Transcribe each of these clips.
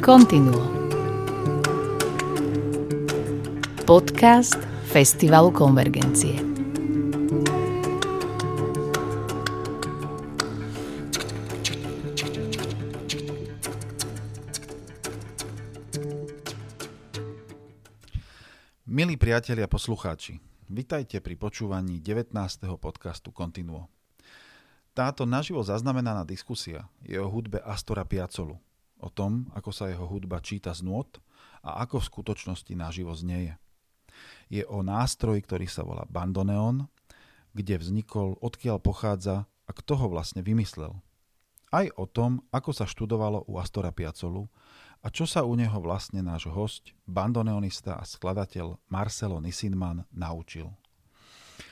Continuo. Podcast Festivalu Konvergencie. Milí priatelia poslucháči, vitajte pri počúvaní 19. podcastu Continuo. Táto naživo zaznamenaná diskusia je o hudbe Astora Piazzolu, o tom, ako sa jeho hudba číta z nôd a ako v skutočnosti naživo znieje. Je o nástroji, ktorý sa volá bandoneon, kde vznikol, odkiaľ pochádza a kto ho vlastne vymyslel. Aj o tom, ako sa študovalo u Astora Piazzolu a čo sa u neho vlastne náš host, bandoneonista a skladateľ Marcelo Nisinman naučil.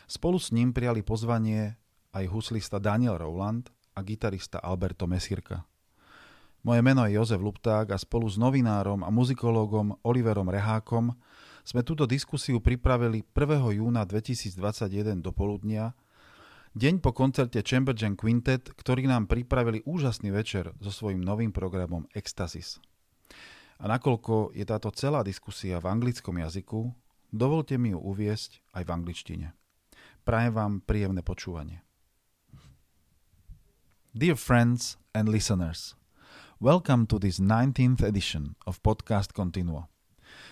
Spolu s ním prijali pozvanie aj huslista Daniel Rowland a gitarista Alberto Mesirka. Moje meno je Jozef Lupták a spolu s novinárom a muzikológom Oliverom Rehákom sme túto diskusiu pripravili 1. júna 2021 do poludnia, deň po koncerte Chamber Jam Quintet, ktorý nám pripravili úžasný večer so svojím novým programom Ecstasis. A nakoľko je táto celá diskusia v anglickom jazyku, dovolte mi ju uviesť aj v angličtine. Prajem vám príjemné počúvanie. Dear friends and listeners, welcome to this 19th edition of Podcast Continuo.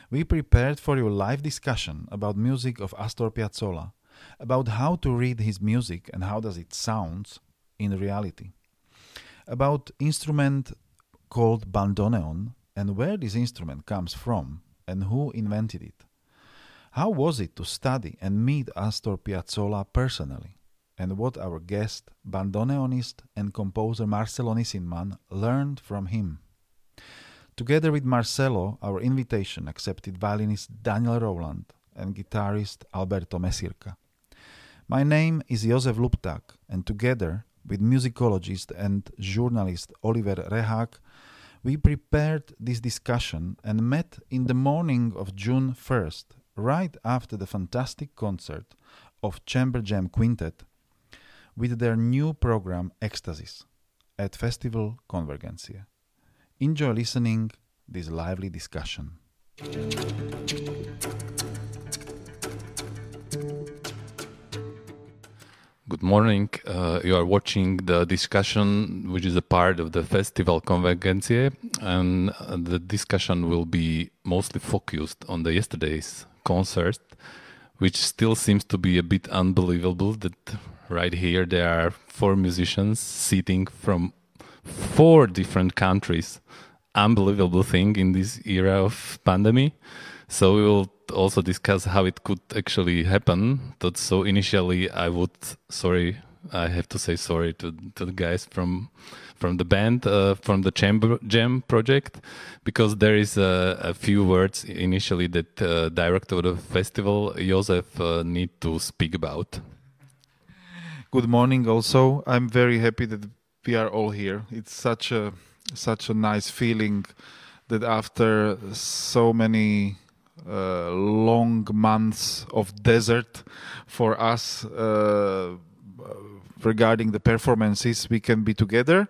We prepared for you live discussion about music of Astor Piazzolla, about how to read his music and how does it sounds in reality, about instrument called bandoneon and where this instrument comes from and who invented it. How was it to study and meet Astor Piazzolla personally? And what our guest, bandoneonist and composer Marcelo Nisinman, learned from him. Together with Marcelo, our invitation accepted violinist Daniel Rowland and guitarist Alberto Mesirca. My name is Josef Luptak, and together with musicologist and journalist Oliver Rehak, we prepared this discussion and met in the morning of June 1st, right after the fantastic concert of Chamber Jam Quintet with their new program Ecstasis at Festival Convergencia. Enjoy listening this lively discussion. Good morning. Uh, you are watching the discussion, which is a part of the festival Convergencia, and uh, the discussion will be mostly focused on the yesterday's concert, which still seems to be a bit unbelievable. That right here there are four musicians sitting from four different countries. Unbelievable thing in this era of pandemic. So we will also discuss how it could actually happen. But so initially, I would sorry, I have to say sorry to to the guys from from the band uh, from the Chamber Jam project because there is a, a few words initially that uh, director of the festival Josef uh, need to speak about. Good morning. Also, I'm very happy that we are all here. It's such a such a nice feeling that after so many uh, long months of desert for us uh, regarding the performances we can be together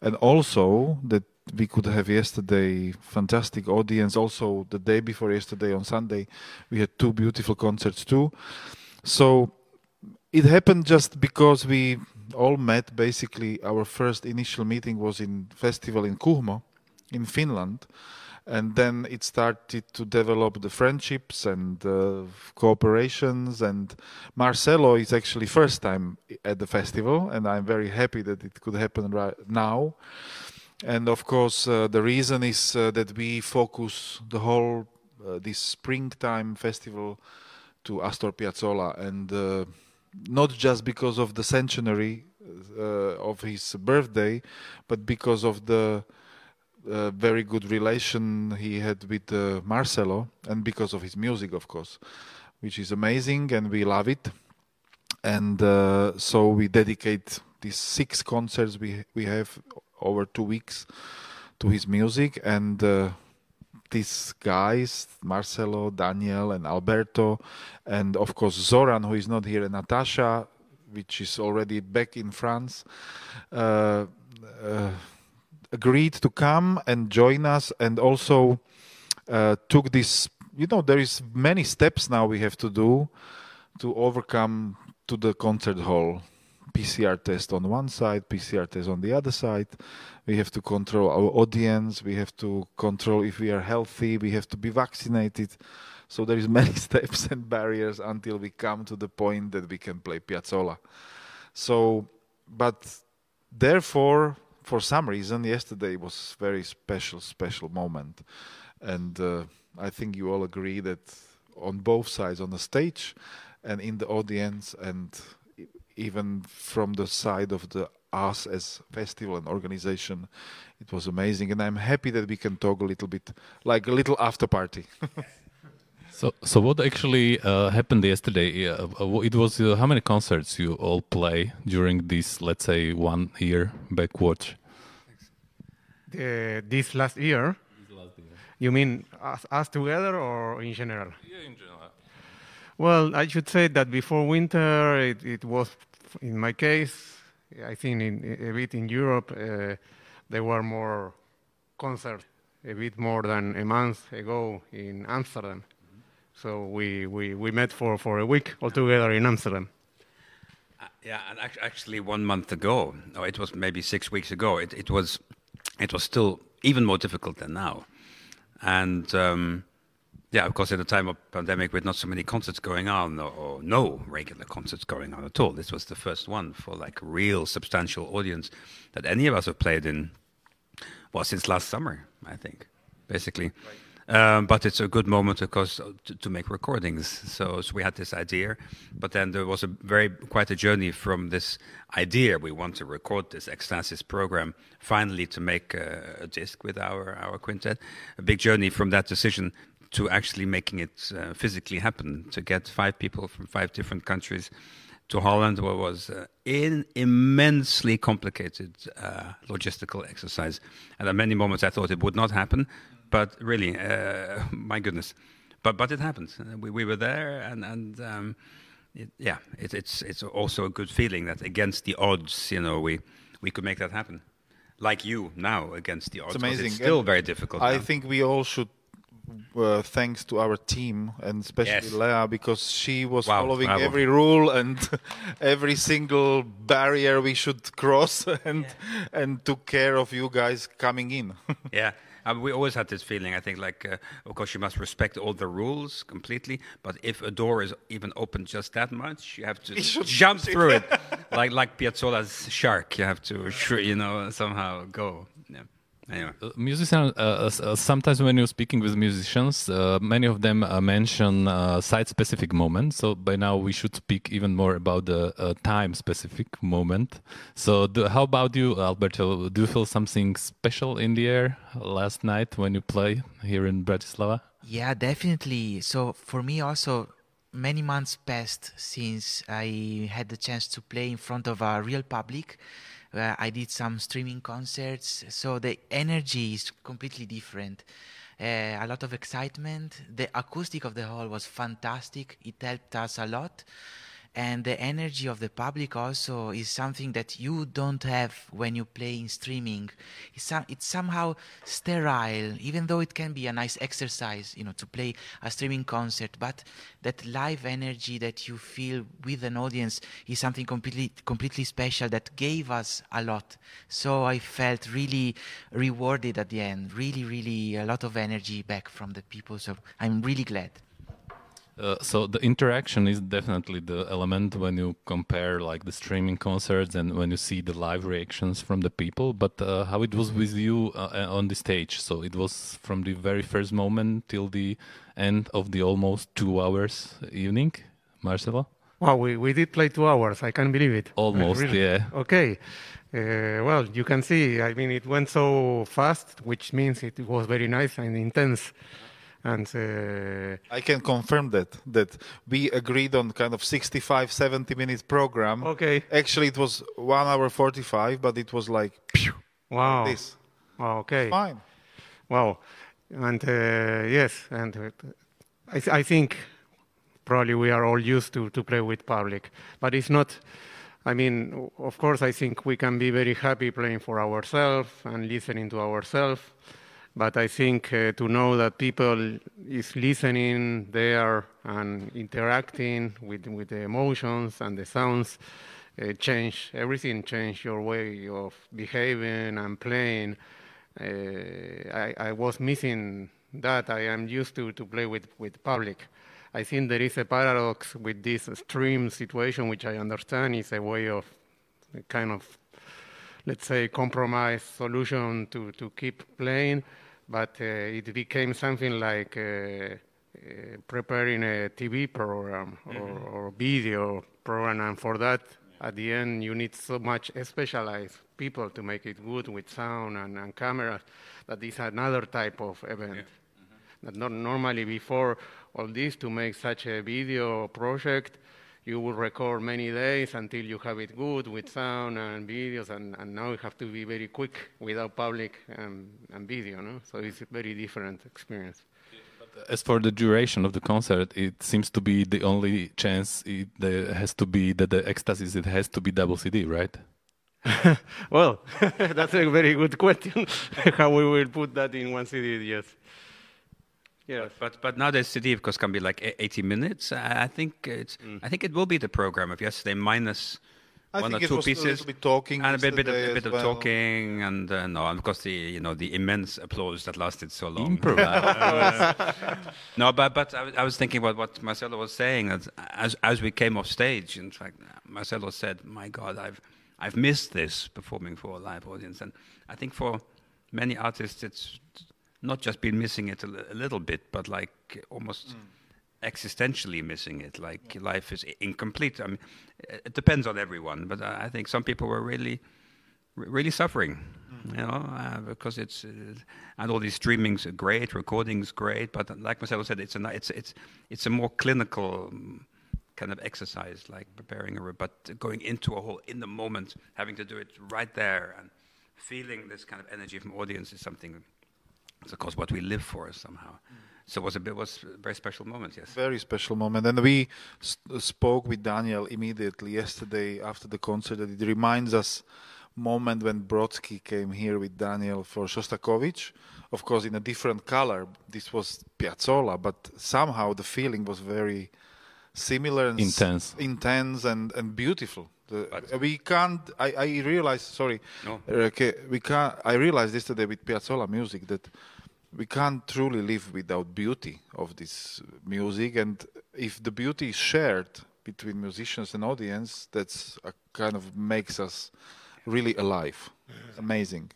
and also that we could have yesterday fantastic audience also the day before yesterday on sunday we had two beautiful concerts too so it happened just because we all met. Basically our first initial meeting was in festival in kuhmo in finland. And then it started to develop the friendships and uh, cooperations. And marcelo is actually first time at the festival and i'm very happy that it could happen right now. And of course uh, the reason is uh, that we focus the whole uh, this springtime festival to astor piazzolla. And uh, not just because of the centenary uh, of his birthday but because of the uh, very good relation he had with uh, Marcelo, and because of his music, of course, which is amazing, and we love it. And uh, so we dedicate these six concerts we we have over two weeks to his music, and uh, these guys, Marcelo, Daniel, and Alberto, and of course Zoran, who is not here, and Natasha, which is already back in France. Uh, uh, agreed to come and join us, and also uh, took this. You know, there is many steps now we have to do to overcome to the concert hall. PCR test on one side, PCR test on the other side. We have to control our audience. We have to control if we are healthy. We have to be vaccinated. So there is many steps and barriers until we come to the point that we can play Piazzolla. So, but therefore, for some reason, yesterday was very special, special moment, and uh, I think you all agree that on both sides, on the stage and in the audience, and even from the side of the us as festival and organization, it was amazing, and I'm happy that we can talk a little bit, like a little after party. So, so what actually uh, happened yesterday? Uh, uh it was uh, how many concerts you all play during this, let's say, one year backwards? this last year. This last year. You mean us, us together or in general? Yeah, in general. Well, I should say that before winter, it, it was, in my case, I think in, a bit in Europe, uh, there were more concerts, a bit more than a month ago in Amsterdam. So we, we, we met for, for a week altogether in Amsterdam. Uh, yeah, and actually one month ago, or it was maybe six weeks ago, it, it was it was still even more difficult than now. And um, yeah, of course, at the time of pandemic, with not so many concerts going on, or, or, no regular concerts going on at all, this was the first one for like a real substantial audience that any of us have played in. Well, since last summer, I think, basically. Right. Um, but it's a good moment, of course, to, to, make recordings. So, so we had this idea, but then there was a very quite a journey from this idea we want to record this Ecstasis program, finally to make a, a disc with our our quintet. A big journey from that decision to actually making it uh, physically happen. To get five people from five different countries to Holland was uh, an immensely complicated uh, logistical exercise. And at many moments I thought it would not happen but really, uh, my goodness. But but it happened. We, we were there, and and um, it, yeah, it, it's it's also a good feeling that against the odds, you know, we we could make that happen. Like you now against the odds. It's amazing. It's still and very difficult. I now. think we all should uh, thanks to our team and especially yes. Lea because she was wow, following bravo. every rule and every single barrier we should cross and yeah. and took care of you guys coming in. yeah, I we always had this feeling. I think, like, uh, of course, you must respect all the rules completely. But if a door is even open just that much, you have to jump through it, like like Piazzolla's shark. You have to, you know, somehow go. Yeah. Anyway. Uh, musicians, uh, uh, sometimes when you're speaking with musicians, uh, many of them uh, mention uh, site-specific moments. So by now we should speak even more about the time-specific moment. So do, how about you, Alberto? Do you feel something special in the air last night when you play here in Bratislava? Yeah, definitely. So for me also, many months passed since I had the chance to play in front of a real public uh, I did some streaming concerts, so the energy is completely different. Uh, a lot of excitement. The acoustic of the hall was fantastic. It helped us a lot and the energy of the public also is something that you don't have when you play in streaming. It's, it's somehow sterile even though it can be a nice exercise you know to play a streaming concert. But that live energy that you feel with an audience is something completely completely special that gave us a lot. So i felt really rewarded at the end. Really really a lot of energy back from the people. So i'm really glad uh, so the interaction is definitely the element when you compare like the streaming concerts and when you see the live reactions from the people but uh, how it was with you uh, on the stage so it was from the very first moment till the end of the almost two hours evening marcelo Wow, we, we did play two hours. I can't believe it. Almost, really? yeah. Okay. Uh, well, you can see, I mean, it went so fast, which means it was very nice and intense and uh, I can confirm that that we agreed on kind of 65 70 minutes program. Okay. Actually it was 1 hour 45 but it was like pew, wow. like this. Wow okay. Fine. Wow. And uh, yes and uh, I, th- I think probably we are all used to to play with public. But it's not I mean, of course, I think we can be very happy playing for ourselves and listening to ourselves. But I think uh, to know that people is listening there and interacting with, with the emotions and the sounds uh, change everything, change your way of behaving and playing. Uh, I, I was missing that. I am used to, to play with, with public. I think there is a paradox with this stream situation, which I understand is a way of kind of, let's say, compromise solution to, to keep playing, but uh, it became something like uh, uh, preparing a TV program or, mm-hmm. or, video program, and for that, at the end, you need so much specialized people to make it good with sound and, and cameras that is another type of event. Yeah. Mm-hmm. That not normally before all this to make such a video project, you will record many days until you have it good with sound and videos, and, and now you have to be very quick without public and, and video, no? So it's a very different experience. As for the duration of the concert, it seems to be the only chance. It there has to be that the ecstasy. It has to be double CD, right? well, that's a very good question. How we will put that in one CD? Yes. Yes. But, but, but nowadays CD of course can be like 80 minutes. I think it's mm. I think it will be the program of yesterday minus I one or two pieces, a talking and a bit, bit of, a bit of talking, and uh, no, of course the you know the immense applause that lasted so long. no, but but I, I, was thinking about what Marcelo was saying. That as as we came off stage, in fact, Marcelo said, "My God, I've I've missed this performing for a live audience," and I think for many artists, it's not just been missing it a, a little bit, but like almost. Mm. existentially missing it like yeah. life is incomplete i mean it depends on everyone but i think some people were really really suffering mm. you know uh, because it's uh, and all these streamings are great recordings great but like Marcelo said it's a it's it's it's a more clinical um, kind of exercise like preparing a but going into a whole in the moment having to do it right there and feeling this kind of energy from audience is something it's of course what we live for somehow. Mm. So it was a bit was a very special moment, yes. Very special moment, and we spoke with Daniel immediately yesterday after the concert. That it reminds us moment when Brodsky came here with Daniel for Shostakovich, of course in a different color. This was Piazzolla, but somehow the feeling was very similar and intense, intense and, and beautiful. The, we can't. I, I realized. Sorry. No. Okay. We can't. I realized yesterday with Piazzolla music that we can't truly live without beauty of this music, and if the beauty is shared between musicians and audience, that's a kind of makes us really alive. Amazing.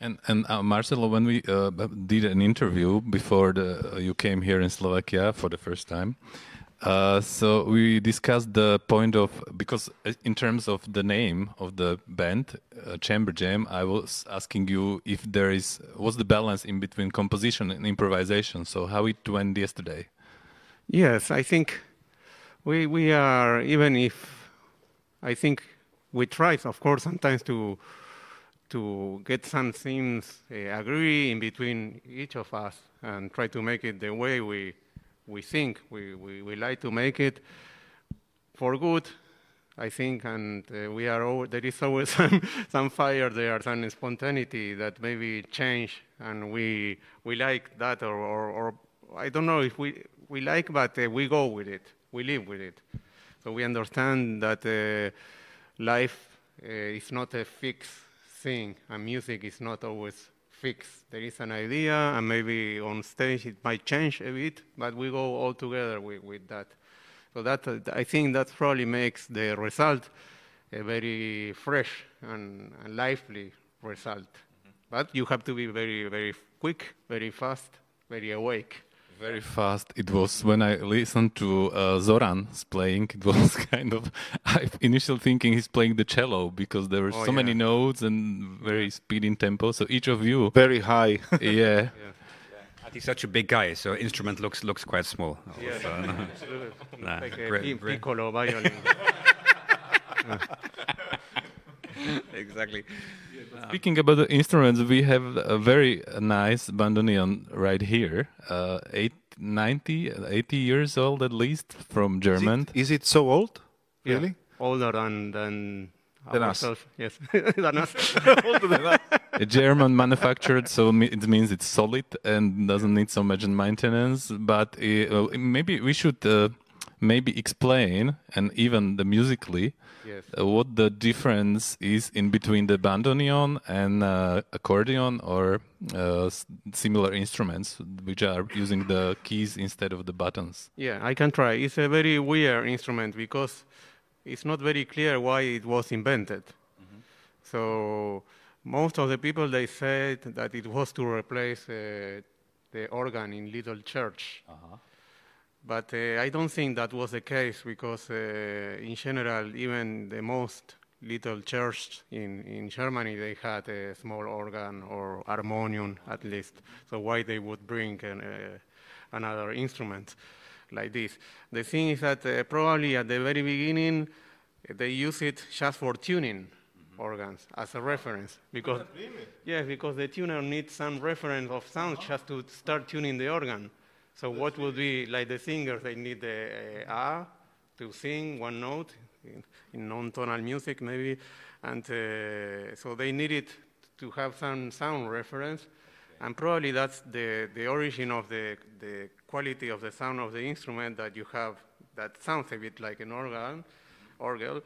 And and uh, Marcelo, when we uh, did an interview before the, uh, you came here in Slovakia for the first time, uh, so we discussed the point of because uh, in terms of the name of the band, uh, Chamber Jam, I was asking you if there is what's the balance in between composition and improvisation. So how it went yesterday? Yes, I think we we are even if I think we try, of course, sometimes to to get some things uh, agree in between each of us and try to make it the way we we think we, we, we like to make it for good, I think, and uh, we are over, there is always some, some fire there, some spontaneity that maybe change, and we we like that, or, or, or I don't know if we we like, but uh, we go with it, we live with it. So we understand that uh, life uh, is not a fixed thing, and music is not always fixed. There is an idea, and maybe on stage it might change a bit, but we go all together with, with that. So that uh, I think that probably makes the result a very fresh and, and lively result. Mm-hmm. But you have to be very, very quick, very fast, very awake very fast. It was when I listened to uh, Zoran's playing. It was kind of I initial thinking he's playing the cello because there were oh, so yeah. many notes and very speedy tempo. So each of you very high. yeah. yeah. He's such a big guy, so instrument looks looks quite small. Yeah, so, nah, like a piccolo violin. exactly. Speaking about the instruments, we have a very nice bandoneon right here, uh, eight, 90, 80 years old at least, from German. Is it, is it so old? Really? older than than, Than us. ourselves. Yes, than us. A German manufactured, so it means it's solid and doesn't need so much maintenance. But uh, maybe we should uh, maybe explain and even the musically yes. uh, what the difference is in between the bandoneon and uh, accordion or uh, similar instruments which are using the keys instead of the buttons. Yeah, I can try. It's a very weird instrument because it's not very clear why it was invented. So most of the people they said that it was to replace uh, the organ in little church. But uh, I don't think that was the case because, uh, in general, even the most little church in, in Germany, they had a small organ or harmonium at least. So why they would bring an, uh, another instrument like this? The thing is that uh, probably at the very beginning, they use it just for tuning organs as a reference because yes, because the tuner needs some reference of sound just to start tuning the organ. So what would be like the singers? They need the uh, ah to sing one note in, in non-tonal music maybe, and uh, so they needed to have some sound reference, and probably that's the the origin of the the quality of the sound of the instrument that you have that sounds a bit like an organ, orgel,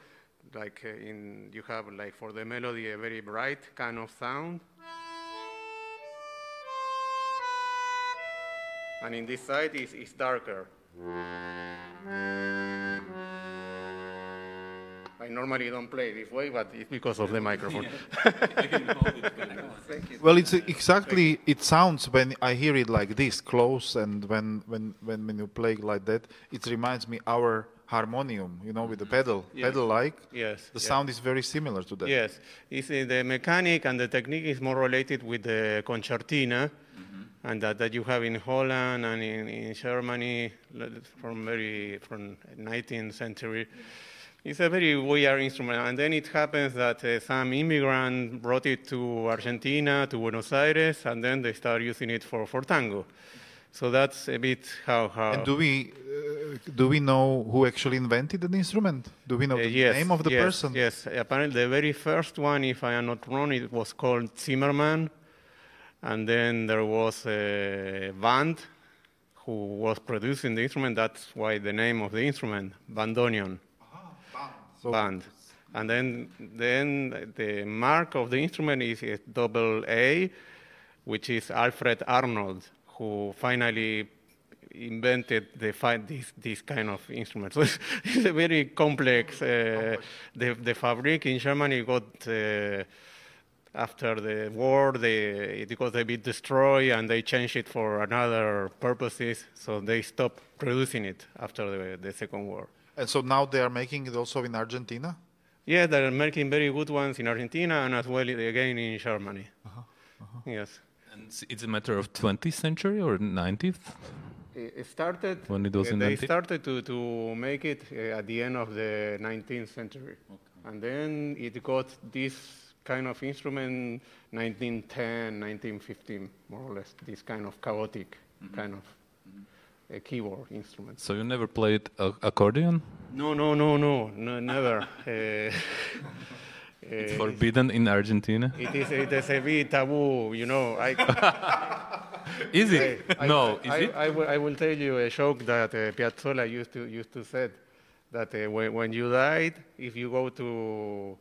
like uh, in you have like for the melody a very bright kind of sound. And in this side is, is darker. I normally don't play this way, but it's because of the microphone. Well, it's exactly. It sounds when I hear it like this, close, and when when when, when you play like that, it reminds me our harmonium. You know, with the pedal, Yes. pedal like. Yes, The yeah. sound is very similar to that. Yes, it's, uh, the mechanic and the technique is more related with the concertina, and that, that you have in Holland and in, in Germany from very from 19th century. It's a very weird instrument, and then it happens that uh, some immigrant brought it to Argentina, to Buenos Aires, and then they start using it for, for tango. So that's a bit how how. And do we uh, do we know who actually invented the instrument? Do we know Uh, the yes, name of the yes, person? Yes, apparently the very first one, if I am not wrong, it was called Zimmerman, and then there was a band who was producing the instrument. That's why the name of the instrument, bandoneon, So- band. And then, then the mark of the instrument is a double A, which is Alfred Arnold, who finally invented the this, this kind of instrument. So it's a very complex. Uh, the, the fabric in Germany got, uh, after the war, they, it got a bit destroyed and they changed it for another purposes. So they stopped producing it after the, the Second War. And so now they are making it also in Argentina. Yeah, they're making very good ones in Argentina and as well again in Germany. Yes. And it's- a matter of 20th century or 19th? It started When it was uh, they invented? started to, to make it uh, at the end of the 19th century, and then it got this kind of instrument 1910, 1915, more or less. This kind of chaotic Mm-hmm. kind of a keyboard instrument. So you never played accordion? No, no, no, no, no never. uh, It's uh, forbidden in Argentina. it is it is a bit taboo, you know. I, Is it? I- no, I, is it? I, will, I will tell you a joke that uh, Piazzolla used to used to said that uh, when, when you died, if you go to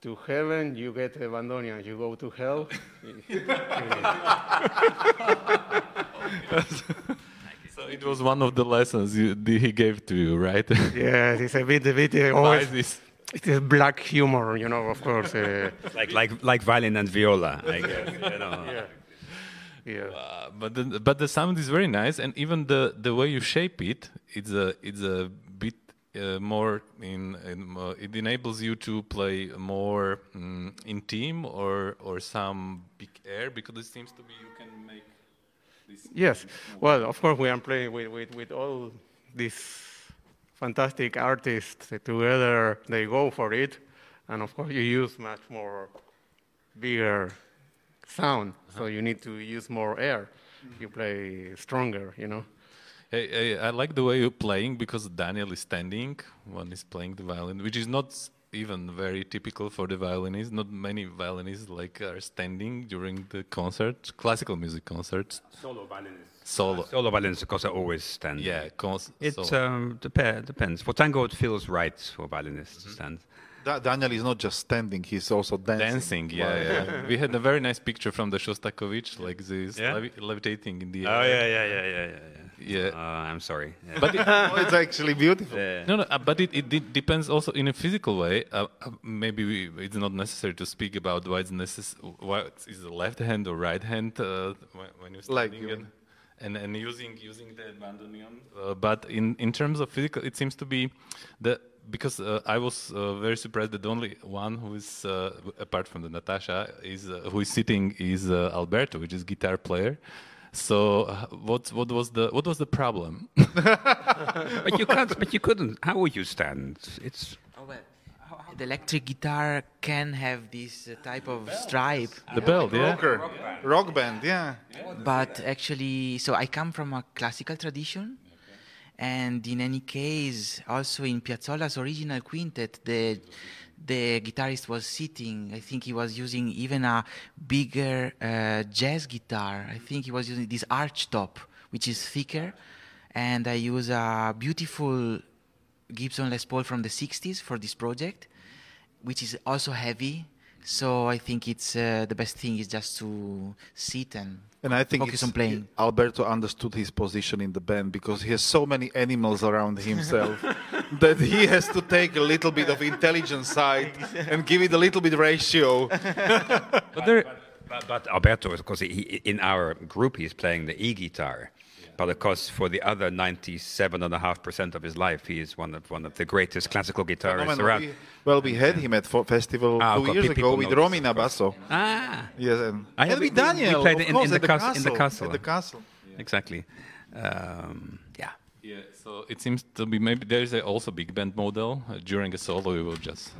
to heaven, you get a bandoneon. You go to hell. So it was one of the lessons you, he gave to you, right? yeah, it's a bit a bit uh, Why always, it is black humor, you know. Of course. Uh, like like like violin and viola. I guess, you know. yeah. Yeah. Uh, but the, but the sound is very nice, and even the, the way you shape it, it's a it's a bit uh, more in, in uh, it enables you to play more mm, in team or or some big air because it seems to be you can make this. Yes. Well, of course, we are playing with, with, with all these fantastic artists together. They go for it. And of course, you use much more bigger sound. Uh-huh. So you need to use more air. You play stronger, you know. Hey, hey, I like the way you're playing because Daniel is standing when he's playing the violin, which is not even very typical for the violinist. Not many violinists like are standing during the concert, classical music concerts. Solo violinists. Solo. Solo violinists, of course, are always standing. Yeah, cons- It solo. um, dep- depends. For tango, it feels right for violinists to stand. Da- Daniel is not just standing; he's also dancing. dancing. Yeah, yeah. we had a very nice picture from the Shostakovich, like this Yeah? levi- levitating in the air. Oh air. yeah, yeah, yeah, yeah, yeah. Yeah. Uh, I'm sorry. Yeah. But it, Oh, it's actually beautiful. Yeah. No, no, uh, but it, it de- depends also in a physical way. Uh, uh, maybe we, it's not necessary to speak about why it's necess- why it's- is the left hand or right hand uh, when, when you're Like standing you- and, and and using using the bandoneon. Uh, but in in terms of physical, it seems to be the because uh, I was uh, very surprised that the only one who is uh, apart from the Natasha is uh, who is sitting is uh, Alberto, which is guitar player. So uh, what what was the what was the problem? but you can't. But you couldn't. How would you stand? It's Oh, well, the electric guitar can have this uh, type of stripe, the belt, yeah. Rocker, rock band, yeah. but actually, so I come from a classical tradition, and in any case, also in Piazzolla's original quintet, the the guitarist was sitting. I think he was using even a bigger uh, jazz guitar. I think he was using this arch top, which is thicker, and I use a beautiful Gibson Les Paul from the 60s for this project, which is also heavy. So I think it's uh, the best thing is just to sit and And I think focus on playing. Alberto understood his position in the band because he has so many animals around himself that he has to take a little bit of intelligence side and give it a little bit ratio. But there, But, but Alberto, of course, he, in our group, he's playing the e guitar. But of course, for the other 97.5% of his life, he is one of one of the greatest classical guitarists Phenomenal. around. We- well, we had him at fo- festival Ah, two okay, years ago with know this, Romy. Nabasso. Ah, Yes, and, I and have- with we- we Daniel, played of in- course, in the the cas- castle. in the castle. At the castle. exactly. Um, yeah. Yeah, so it seems to be maybe there is also big band model. Uh, during a solo, We will just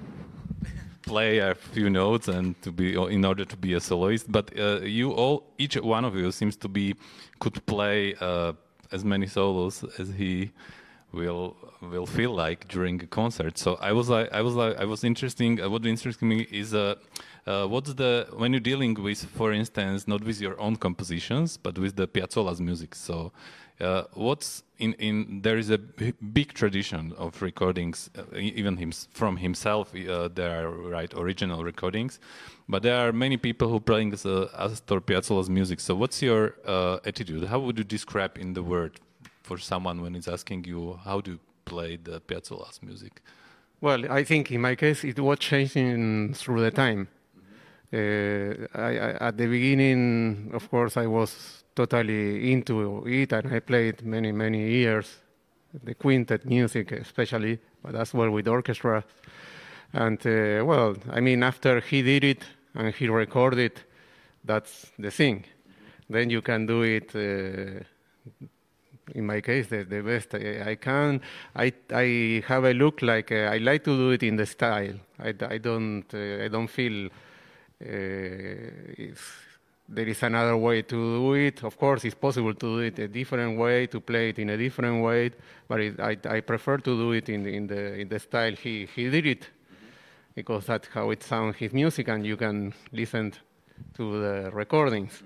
play a few notes and to be in order to be a soloist. But uh, you all, each one of you seems to be could play uh, as many solos as he will will feel like during a concert. So I was like, I was like, I was interesting. Uh, what interests me is uh, uh, what's the when you're dealing with, for instance, not with your own compositions, but with the Piazzolla's music. So uh, what's in in there is a b- big tradition of recordings, uh, even him, from himself. Uh, there are right original recordings, but there are many people who playing uh, Astor Piazzolla's music. So what's your uh, attitude? How would you describe in the word for someone when it's asking you how do you play the Piazzolla's music? Well, I think in my case it was changing through the time. Uh, I, I, at the beginning, of course, I was totally into it, and I played many, many years the quintet music, especially, but as well with orchestra. And uh, well, I mean, after he did it and he recorded, that's the thing. Then you can do it. Uh, in my case, the, the best I, I can. I, I have a look like uh, I like to do it in the style. I, I don't uh, I don't feel uh, if there is another way to do it. Of course, it's possible to do it a different way, to play it in a different way, but it, I, I prefer to do it in, in the in the style he, he did it, because that's how it sounds his music, and you can listen to the recordings.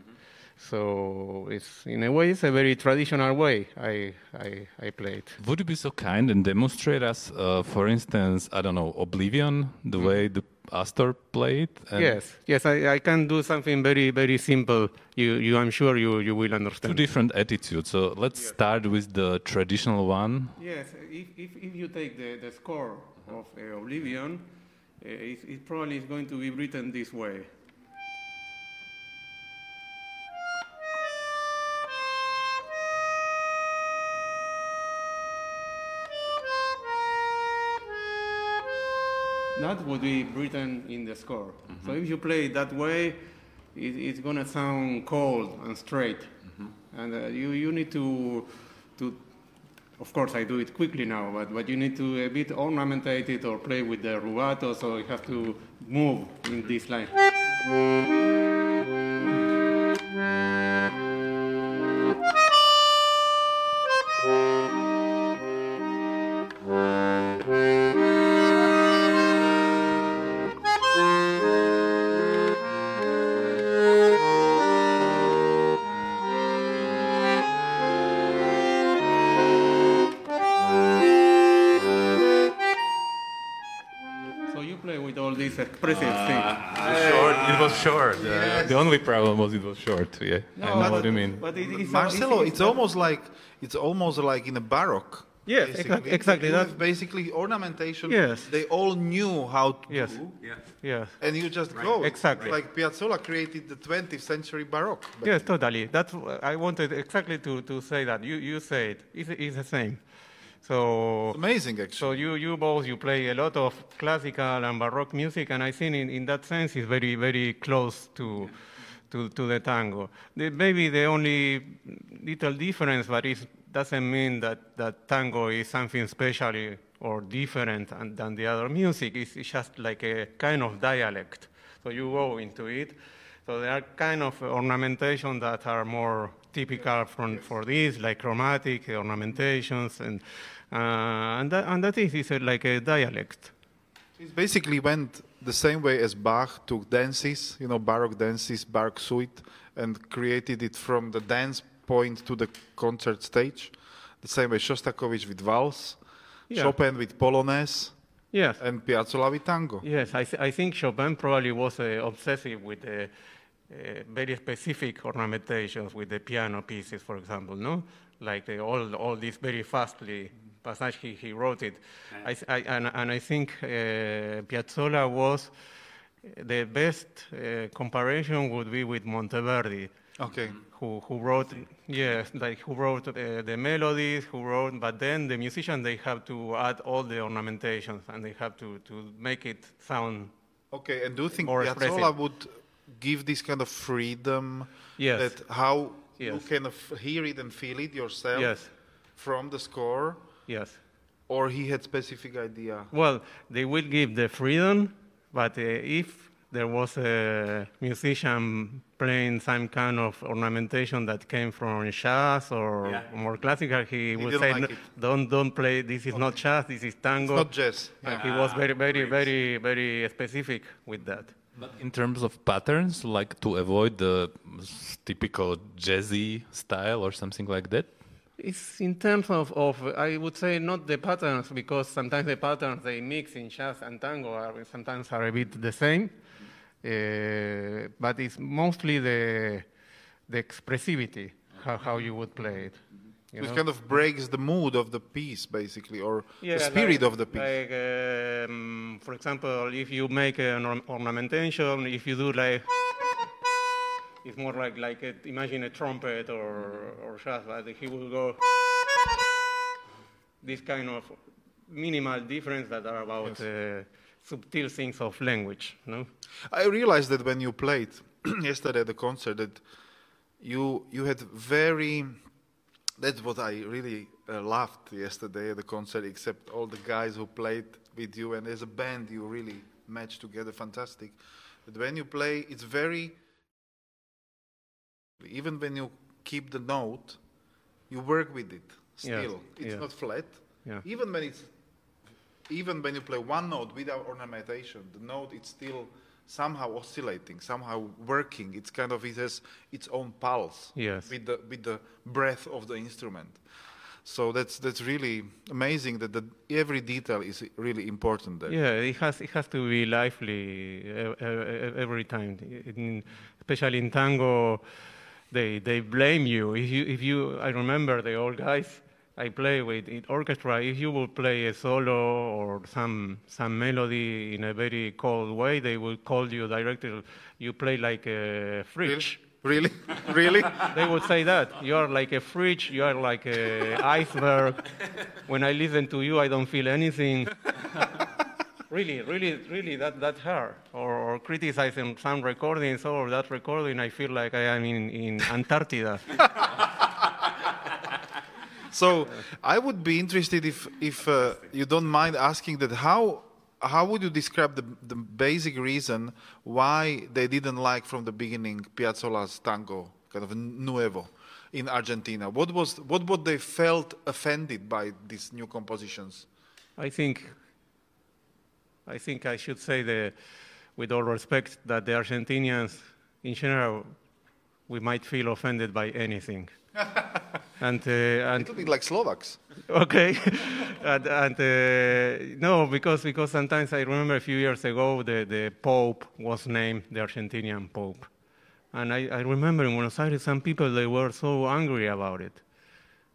So it's in a way it's a very traditional way I I, I play it. Would you be so kind and demonstrate us, uh, for instance, I don't know, Oblivion, the way the Astor played? And yes, yes, I, I can do something very very simple. You you I'm sure you you will understand. Two different attitudes. So let's start with the traditional one. Yes, if, if, if you take the, the score of uh, Oblivion, uh, it, it probably is going to be written this way. That would be written in the score. So if you play it that way, it, it's going to sound cold and straight. And uh, you, you need to, to of course, I do it quickly now, but, but you need to a bit ornamentate it or play with the rubato, so you have to move in this line. All these expressive things. Short. It was short. Uh, The only problem was it was short. Yeah, I know what you mean. But it, it's Marcelo, it's a- almost like it's almost like in a baroque. Yes, basically. exactly, You that- basically ornamentation. Yes. They all knew how to Yes. do, Yes. and you just go. Exactly. Like Piazzolla created the 20th century baroque. Yes, totally. That's wh- I wanted exactly to, to say that. You you say it. It's, it's the same. So Amazing, actually. so you you both you play a lot of classical and baroque music, and I think in, in that sense it's very very close to. To, to the tango. The, maybe the only little difference, but it doesn't mean that, that tango is something special or different than the other music. It's, it's just like a kind of dialect. So you go into it. So there are kind of ornamentation that are more typical from, for this, like chromatic ornamentations, and, uh, and, that, and that is, is a, like a dialect. It basically went the same way as Bach took dances, you know, Baroque dances, Baroque suite, and created it from the dance point to the concert stage. The same way Shostakovich with Vals, Yeah. Chopin with Polonaise, Yes. and Piazzolla with Tango. Yes, I, th- I think Chopin probably was uh, obsessive with the uh, very specific ornamentations with the piano pieces, for example, no? Like the, all, all these very fastly passage he, he wrote it. I, I, and, and I think uh, Piazzolla was the best uh, comparison would be with Monteverdi Okay. who, who wrote yes like who wrote uh, the melodies who wrote but then the musician they have to add all the ornamentations and they have to, to make it sound Okay, and do you think Piazzolla would give this kind of freedom Yes. that how you kind of hear it and feel it yourself yes from the score, yes or he had specific idea? well they will give the freedom but uh, if there was a musician playing some kind of ornamentation that came from jazz or Yeah. more classical he, would say like "No, don't don't play this is not jazz this is tango Not jazz. And he was very, very, very, very specific with that. But in terms of patterns, like to avoid the typical jazzy style or something like that. It's in terms of, of, I would say, not the patterns, because sometimes the patterns they mix in jazz and tango are sometimes are a bit the same, uh, but it's mostly the the expressivity, how, how you would play it. You It know? kind of breaks the mood of the piece, basically, or Yeah, the spirit like- of the piece. Like, um, for example, if you make an orn- ornamentation, if you do like, it's more like like a, imagine a trumpet or or jazz, but he will go this kind of minimal difference that are about uh, subtle things of language, no? I realized that when you played yesterday at the concert, that you you had very. That's what I really uh, loved yesterday at the concert. Except all the guys who played with you, and as a band, you really matched together fantastic. But when you play, it's very. Even when you keep the note, you work with it still. It's yeah. not flat. Yeah. Even when it's even when you play one note without ornamentation, the note it's still somehow oscillating, somehow working. It's kind of it has its own pulse Yes. with the with the breath of the instrument. So that's that's really amazing that the, every detail is really important there. Yeah, it has it has to be lively every time. In, especially in tango, they they blame you if you if you. I remember the old guys I play with in orchestra. If you will play a solo or some some melody in a very cold way, they will call you directly. You play like a fridge. Really, really. They would say that you are like a fridge, you are like a iceberg. When I listen to you, I don't feel anything. really, really, really, that that hurt. Or, or criticizing some recordings, or that recording, I feel like I am in, in Antarctica. So I would be interested if if uh, you don't mind asking that how how would you describe the the basic reason why they didn't like from the beginning Piazzolla's tango kind of nuevo in Argentina? What was what what they felt offended by these new compositions? I think, I think I should say the, with all respect, that the Argentinians, in general, we might feel offended by anything. and uh, A little bit like Slovaks. okay and, and uh, no because because sometimes i remember a few years ago the, the pope was named the argentinian pope. And I, I remember in buenos aires some people they were so angry about it.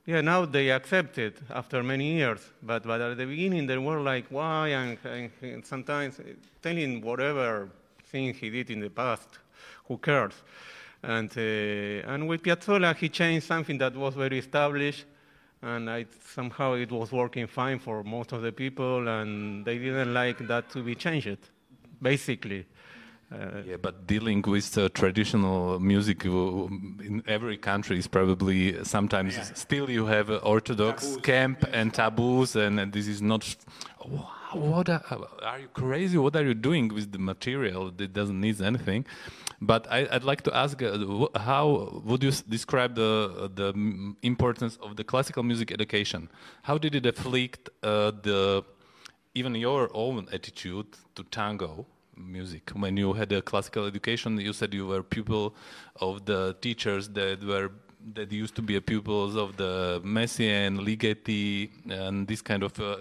Yeah now they accept it after many years but, but at the beginning they were like why? And, and, and sometimes telling whatever thing he did in the past who cares and, uh, and with Piazzolla, he changed something that was very established, and I, somehow it was working fine for most of the people, and they didn't like that to be changed, basically. Uh, Yeah, but dealing with uh, traditional music in every country is probably sometimes still you have uh, orthodox camp and taboos, and, and this is not. Wha- What are, are you crazy? What are you doing with the material that doesn't need anything? But I, I'd like to ask, uh, how would you describe the the importance of the classical music education? How did it afflict uh, the even your own attitude to tango music when you had a classical education you said you were pupil of the teachers that were that used to be pupils of the Messiaen, Ligeti, and this kind of uh,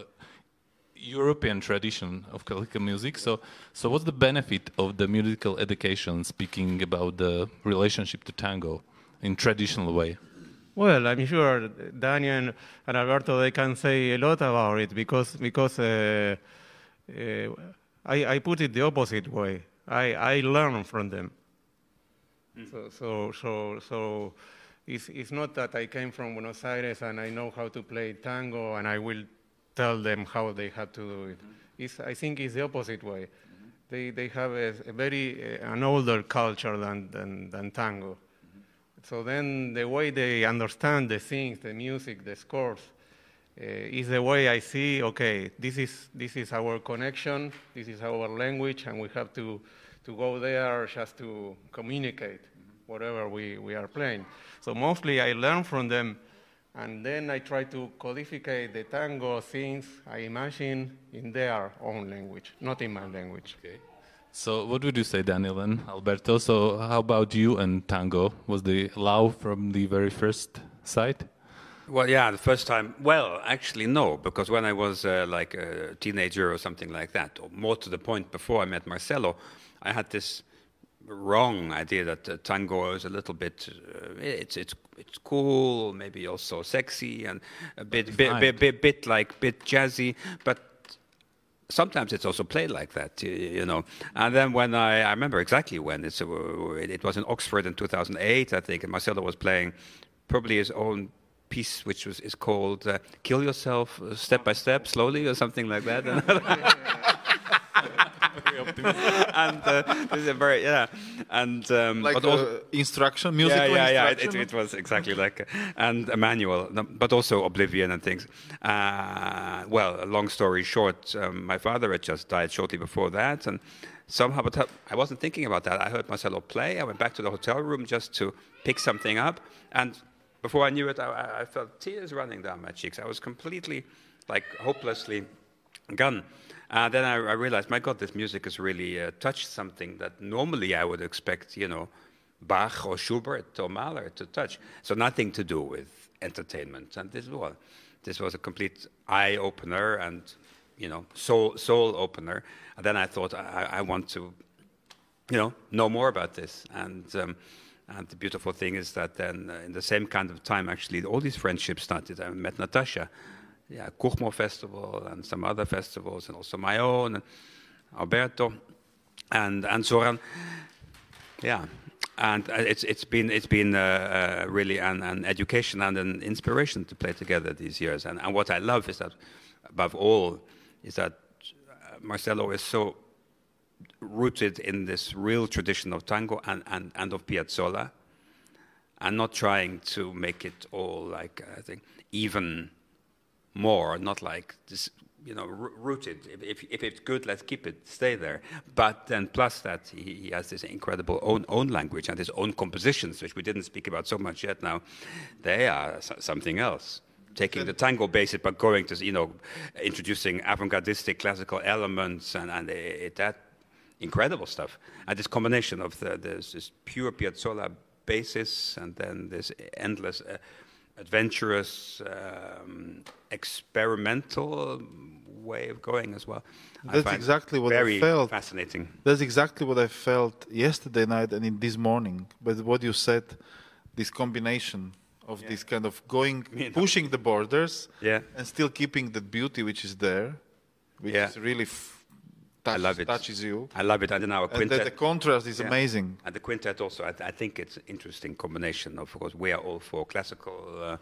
European tradition of classical music. So, so what's the benefit of the musical education? Speaking about the relationship to tango in traditional way. Well, I'm sure Daniel and Alberto they can say a lot about it because because uh, uh, I, I put it the opposite way. I, I learn from them. So so so so it's it's not that I came from Buenos Aires and I know how to play tango and I will tell them how they have to do it. It's, I think it's the opposite way. They they have a, a very uh, an older culture than than, than tango. So then the way they understand the things, the music, the scores, uh, is the way I see, okay, this is, this is our connection, this is our language, and we have to, to go there just to communicate whatever we, we are playing. So mostly I learn from them, and then I try to codify the tango things I imagine in their own language, not in my language. Okay. So, what would you say, Daniel and Alberto? So, how about you and tango? Was the love from the very first sight? Well, yeah, the first time. Well, actually, no, because when I was uh, like a teenager or something like that, or more to the point, before I met Marcelo, I had this wrong idea that uh, tango is a little bit, uh, it's it's it's cool, maybe also sexy, and a bit bit, Refined. bit bit bit like bit jazzy, but sometimes it's also played like that, you know. And then when I, I remember exactly when it's, uh, it, it was in Oxford in 2008, I think, and Marcelo was playing probably his own piece, which was is called uh, "Kill Yourself uh, Step by Step, Slowly" or something like that. and uh, this is a very yeah, and um, Like but also, uh, instruction, musical yeah, yeah, yeah. It, it, it was exactly like, and a manual, but also Oblivion and things. Uh, well, a long story short, um, my father had just died shortly before that, and somehow, but I wasn't thinking about that. I heard Marcelo play. I went back to the hotel room just to pick something up, and before I knew it, I, I- I felt tears running down my cheeks. I was completely, like, hopelessly gone. Uh, then I, I realized, my God, this music has really uh, touched something that normally I would expect, you know, Bach or Schubert or Mahler to touch. So nothing to do with entertainment. And this was, this was a complete eye opener and, you know, soul soul opener. And then I thought, I, I want to, you know, know more about this. And um, and the beautiful thing is that then uh, in the same kind of time, actually, all these friendships started. I met Natasha, yeah, Kuhmo Festival and some other festivals, and also my own, and Alberto, and and Zoran. Yeah, and uh, it's it's been it's been uh, uh, really an, an education and an inspiration to play together these years. And and what I love is that, above all, is that uh, Marcelo is so rooted in this real tradition of tango and, and, and of Piazzolla, and not trying to make it all like I think even more, not like this, you know, rooted. If, if, if it's good, let's keep it, stay there. But then plus that, he, he has this incredible own own language and his own compositions, which we didn't speak about so much yet. Now, they are so- something else. Taking the tango basis, but going to you know, introducing avant-gardistic classical elements and and it, that incredible stuff. And this combination of the, this, this pure Piazzolla basis and then this endless uh, adventurous, um, experimental way of going as well. I That's exactly what I very felt. Fascinating. That's exactly what I felt yesterday night and in this morning. But what you said, this combination of Yeah. this kind of going, Me and- pushing the borders, Yeah. and still keeping the beauty which is there, which Yeah. is really f- I touch, love it. touches you. I love it. And then our And quintet. the contrast is Yeah. amazing. And the quintet also, I, I think it's an interesting combination. Of course, we are all four classical uh,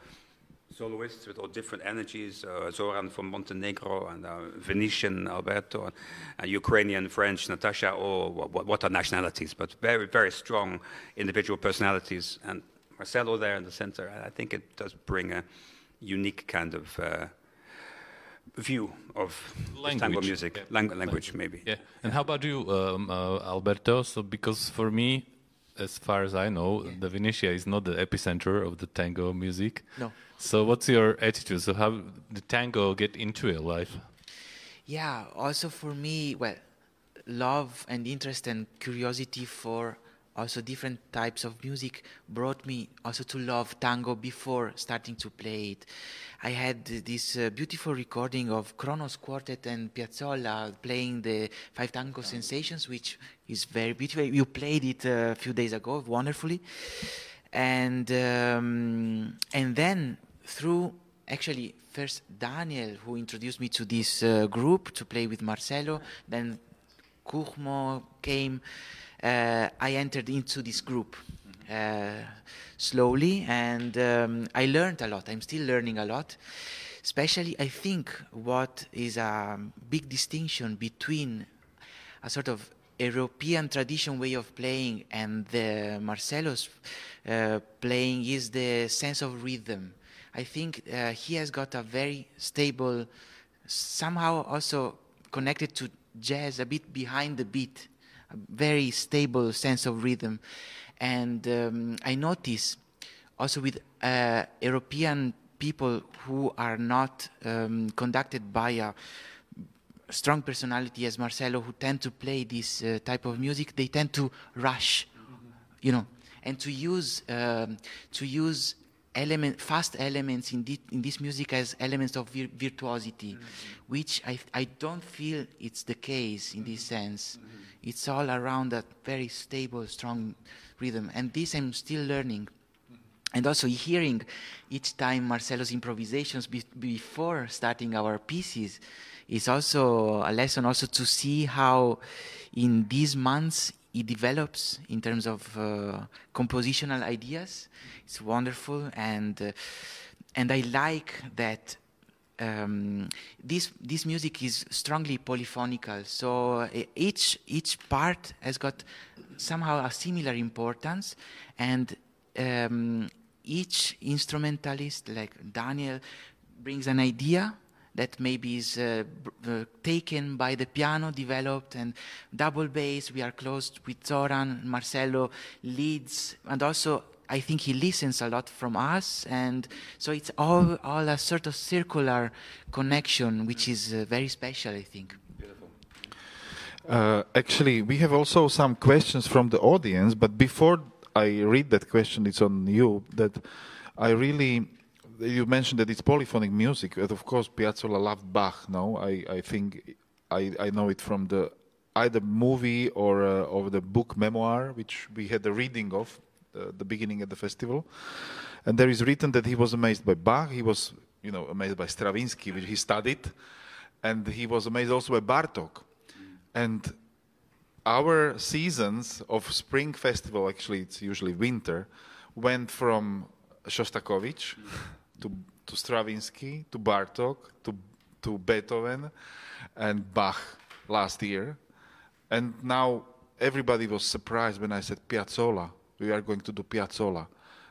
soloists with all different energies. Uh, Zoran from Montenegro and uh, Venetian Alberto, and, and Ukrainian, French, Natasha. All what, what are nationalities, but very, very strong individual personalities. And Marcelo there in the center. I think it does bring a unique kind of. Uh, View of this tango Language, music, yeah. Lang- language maybe. Yeah. And how about you, um, uh, Alberto? So, because for me, as far as I know, the Venetia is not the epicenter of the tango music. No. So, what's your attitude? So, how did tango get into your life? Yeah, also for me, well, love and interest and curiosity for also different types of music brought me also to love tango before starting to play it. I had this uh, beautiful recording of Kronos Quartet and Piazzolla playing the Five Tango Sensations, which is very beautiful. You played it uh, a few days ago wonderfully. And, um, and then through actually first Daniel who introduced me to this uh, group to play with Marcelo then Kuhmo came uh, I entered into this group uh, slowly and um, I learned a lot. I'm still learning a lot. Especially I think what is a big distinction between a sort of European tradition way of playing and the Marcelo's uh, playing is the sense of rhythm. I think uh, he has got a very stable, somehow also connected to jazz, a bit behind the beat, a very stable sense of rhythm. And um, I notice also with uh, European people who are not um, conducted by a strong personality as Marcelo who tend to play this uh, type of music, they tend to rush, you know, and to use um, to use element fast elements in, in this music as elements of vir- virtuosity, mm-hmm. which I I don't feel it's the case in this mm-hmm. sense. Mm-hmm. It's all around a very stable, strong rhythm, and this I'm still learning. And also hearing each time Marcelo's improvisations be- before starting our pieces is also a lesson also to see how in these months it develops in terms of uh, compositional ideas. It's wonderful. And uh, and I like that um, this this music is strongly polyphonical. So uh, each each part has got somehow a similar importance, and um, each instrumentalist, like Daniel, brings an idea that maybe is uh, taken by the piano, developed, and double bass. We are close with Zoran, Marcelo leads, and also I think he listens a lot from us, and so it's all all a sort of circular connection, which is uh, very special, I think. Uh, actually, we have also some questions from the audience, but before I read that question, it's on you. That I really, you mentioned that it's polyphonic music, of course, Piazzolla loved Bach. No, I, I think I, I know it from the either movie or uh, or the book memoir, which we had a reading of uh, the beginning at the festival, and there is written that he was amazed by Bach. He was, you know, amazed by Stravinsky, which he studied, and he was amazed also by Bartok. And our seasons of spring festival, actually it's usually winter, went from Shostakovich to, to Stravinsky to Bartok to, to Beethoven and Bach last year. And now everybody was surprised when I said Piazzolla. We are going to do Piazzolla.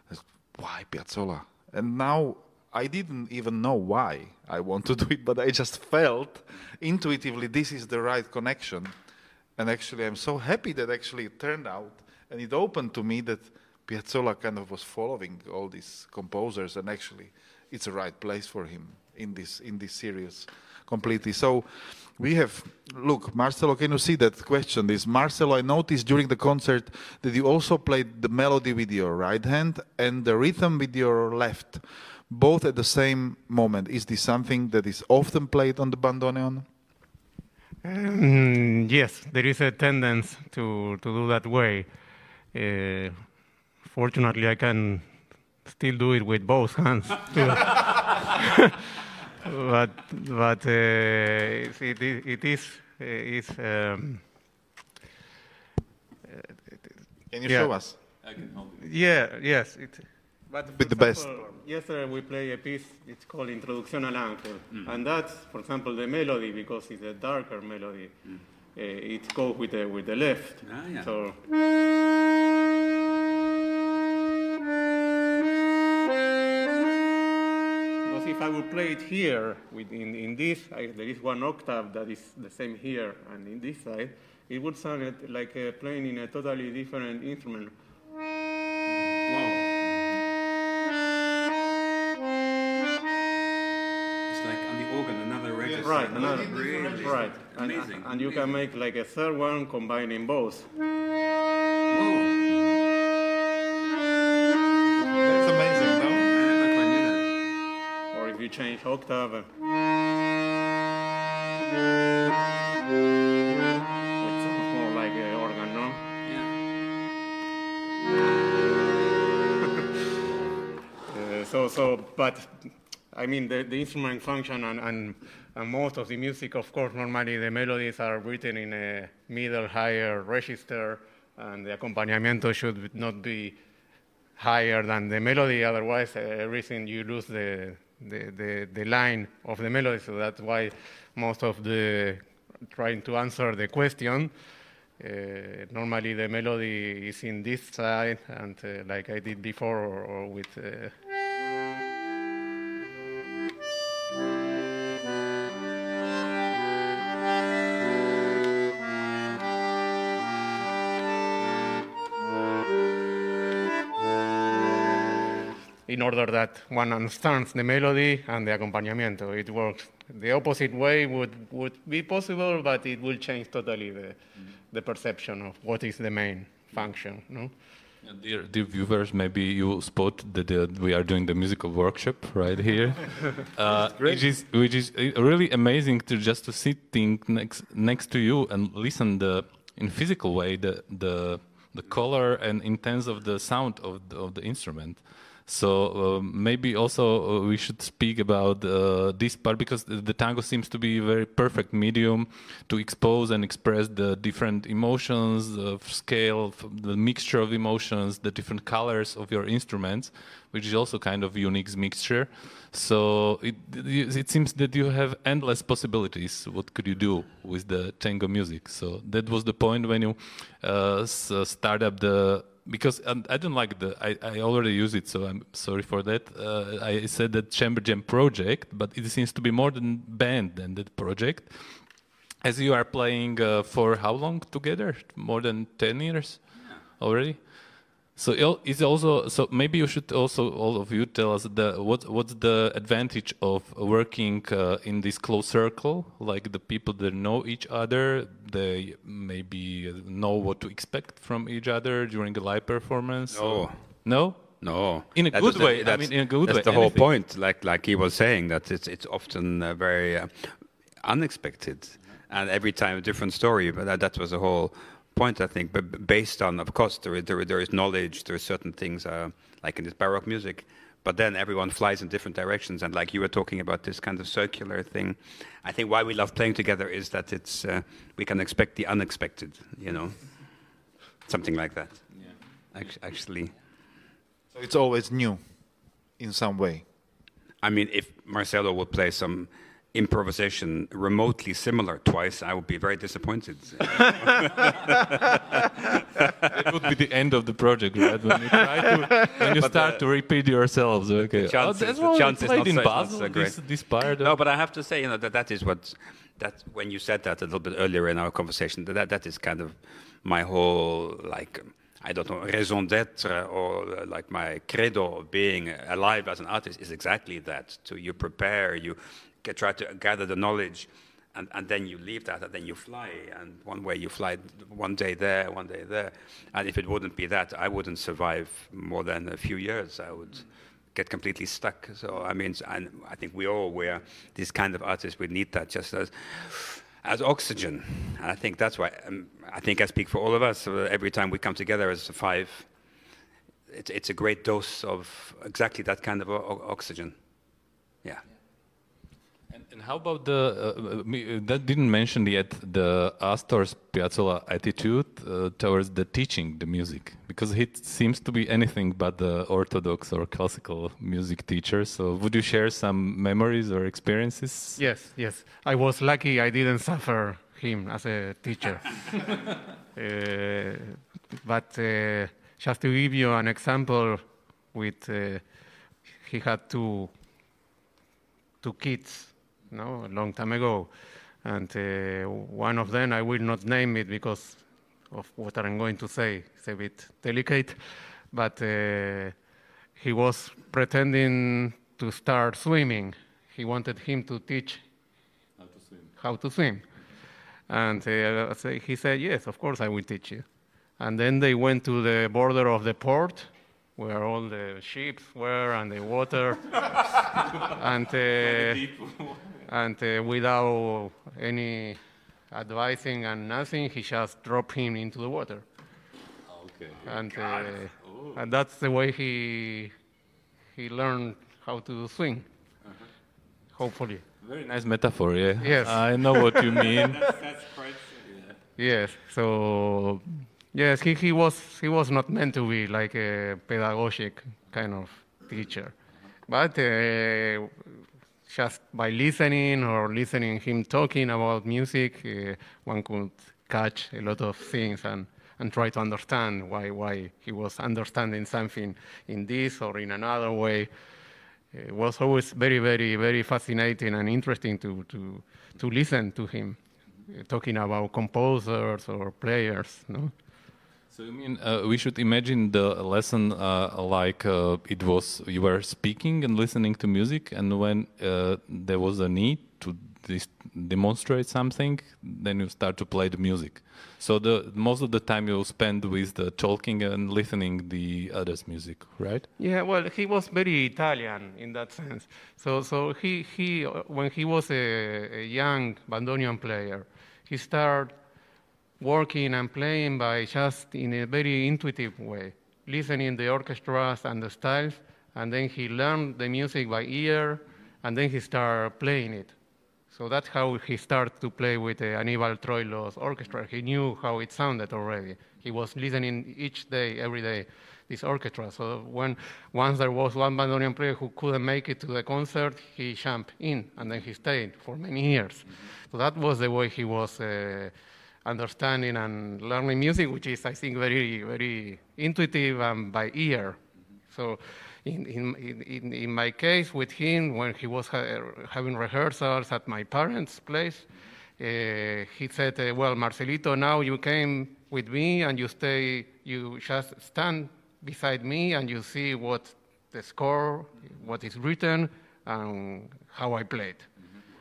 Said, why Piazzolla? And now I didn't even know why I want to do it, but I just felt intuitively this is the right connection. And actually, I'm so happy that actually it turned out and it opened to me that Piazzolla kind of was following all these composers, and actually, it's a right place for him in this in this series. completely. So we have look, Marcelo. Can you see that question? This Marcelo. I noticed during the concert that you also played the melody with your right hand and the rhythm with your left, both at the same moment. Is this something that is often played on the bandoneon? Um, yes, there is a tendency to, to do that way. Uh, fortunately, I can still do it with both hands. but but uh, it, it is it is. Um, Can you yeah. show us? I can help you. Yeah, yes. It, but With the best. example, Yesterday we play a piece, it's called Introducción al Ángel. And that's, for example, the melody, because it's a darker melody, uh, it goes with the, with the left. Ah, yeah. So, because if I would play it here, with in, in this, I, there is one octave that is the same here and in this side, it would sound like uh, playing in a totally different instrument. It's like on the organ, another register. Right, another, Really? right. And, Amazing. and you can make like a third one combining both. Change octave, more like an organ, no? Yeah. Uh, so, so, but I mean, the, the instrument function and, and, and most of the music, of course, normally the melodies are written in a middle higher register, and the accompanimiento should not be higher than the melody. Otherwise, uh, everything you lose the, the, the, the line of the melody. So that's why most of the trying to answer the question. Uh, normally, the melody is in this side, and uh, like I did before, or, or with. Uh, order that one understands the melody and the accompanimiento. It works. The opposite way would, would be possible, but it will change totally the, the perception of what is the main function. No? Dear, dear viewers, maybe you spot that uh, we are doing the musical workshop right here, uh, which is which is uh, really amazing to just to sitting next next to you and listen the in physical way the the the color and intense of the sound of the, of the instrument. So um, maybe also uh, we should speak about uh, this part because the, the tango seems to be a very perfect medium to expose and express the different emotions of scale, the mixture of emotions, the different colors of your instruments, which is also kind of unique mixture. So it, it seems that you have endless possibilities. What could you do with the tango music? So that was the point when you uh, s- uh, start up the because um, I don't like the I, I already use it, so I'm sorry for that. Uh, I said that Chamber Jam project, but it seems to be more than band than that project. As you are playing uh, for how long together? More than ten years already. So is also so maybe you should also all of you tell us the what what's the advantage of working uh, in this close circle like the people that know each other they maybe know what to expect from each other during a live performance No. no No, In a That good was the- way, I mean, in a good that's way, the whole anything. point. Like like he was saying that it's it's often uh, very uh, unexpected, and every time a different story. But that, that was the whole point, I think. But based on, of course, there is, there, there is knowledge. There are certain things uh, like in this baroque music. But then everyone flies in different directions, and like you were talking about this kind of circular thing, I think why we love playing together is that it's uh, we can expect the unexpected, you know, something like that. Yeah. Actually, So it's always new, in some way. I mean, if Marcelo would play some improvisation remotely similar twice, I would be very disappointed. it would be the end of the project right when you try to when you start to repeat yourselves okay chance oh, that's the what chance played not in so- it's not Basel so this, great. this part no, but I have to say, you know, that that is what that when you said that a little bit earlier in our conversation, that that is kind of my whole like. I don't know, raison d'être or uh, like my credo of being alive as an artist is exactly that. So you prepare, you get, try to gather the knowledge, and, and then you leave that, and then you fly. And one way you fly one day there, one day there. And if it wouldn't be that, I wouldn't survive more than a few years. I would get completely stuck. So I mean, and I think we all were these kind of artists. We need that just as as oxygen. And I think that's why um, I think I speak for all of us. Uh, every time we come together as five, it's it's a great dose of exactly that kind of oxygen. Yeah. And, how about the uh, uh, that didn't mention yet the Astor's Piazzolla attitude uh, towards the teaching the music because he seems to be anything but the orthodox or classical music teacher. So would you share some memories or experiences? Yes, yes. I was lucky I didn't suffer him as a teacher. uh, but uh, just to give you an example, with uh, he had two two kids no, a long time ago. And uh, one of them, I will not name it because of what I'm going to say. It's a bit delicate, but uh, he was pretending to start swimming. He wanted him to teach How to swim. how to swim. And uh, he said, Yes, of course I will teach you. And then they went to the border of the port where all the ships were and the water. and uh, and uh, without any advising and nothing, he just dropped him into the water. Okay. And, uh, and that's the way he, he learned how to swim, hopefully. Very nice metaphor. Yeah. Yes. I know what you mean. Yes, so yes, he, he was he was not meant to be like a pedagogic kind of teacher, but uh, just by listening or listening him talking about music, uh, one could catch a lot of things and, and try to understand why why he was understanding something in this or in another way. It was always very very very fascinating and interesting to to to listen to him uh, talking about composers or players. No? So you mean uh, we should imagine the lesson uh, like uh, it was you were speaking and listening to music, and when uh, there was a need to demonstrate something, then you start to play the music. So the most of the time you spend with the talking and listening the others' music, right? Yeah, well, he was very Italian in that sense. So, so he, he when he was a, a young bandoneon player, he started working and playing by just in a very intuitive way, listening the orchestras and the styles, and then he learned the music by ear, and then he started playing it. So that's how he started to play with the Aníbal Troilo's orchestra. He knew how it sounded already. He was listening each day, every day, this orchestra. So when once there was one bandoneon player who couldn't make it to the concert, he jumped in, and then he stayed for many years. So that was the way he was uh, understanding and learning music, which is, I think, very, very intuitive and by ear. So in, in, in, in my case with him, when he was ha- having rehearsals at my parents' place, uh, he said, uh, well, Marcelito, now you came with me and you stay, you just stand beside me and you see what the score, what is written, and how I played.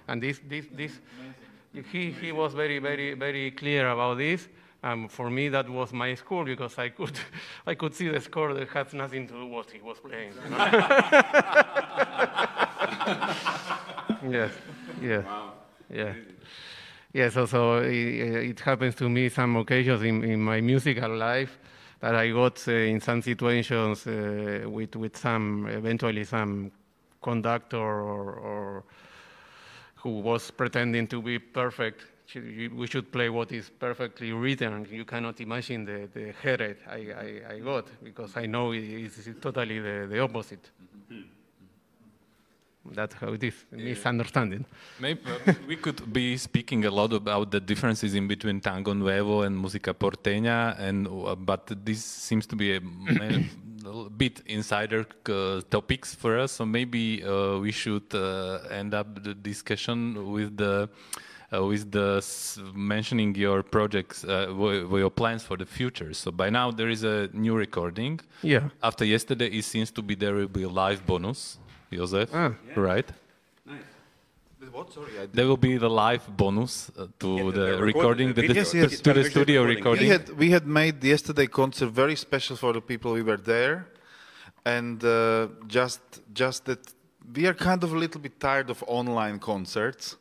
And this, this, this, he, he was very, very, very clear about this. Um, for me, that was my school because I could, I could see the score that had nothing to do with what he was playing. yes, yes, yeah. Yeah, so, so it, it happens to me some occasions in, in my musical life that I got uh, in some situations uh, with, with some, eventually some conductor or, or who was pretending to be perfect. We should play what is perfectly written. You cannot imagine the, the headache I, I, I got because I know it is totally the, the opposite. That's how it is, misunderstanding. Maybe uh, we could be speaking a lot about the differences in between tango nuevo and música porteña, and uh, but this seems to be a, a bit insider uh, topics for us. So maybe uh, we should uh, end up the discussion with the. Uh, with the s- mentioning your projects, uh, your plans for the future. So by now there is a new recording. Yeah. After yesterday, it seems to be there will be a live bonus, Joseph. Ah. Right. Nice. What? Sorry, I There will be the live bonus uh, to Yeah, the- the, the recording, recording, the, the the- Yes, to- yes. to the studio recording. recording. we had we had made yesterday concert very special for the people we were there, and uh, just just that we are kind of a little bit tired of online concerts.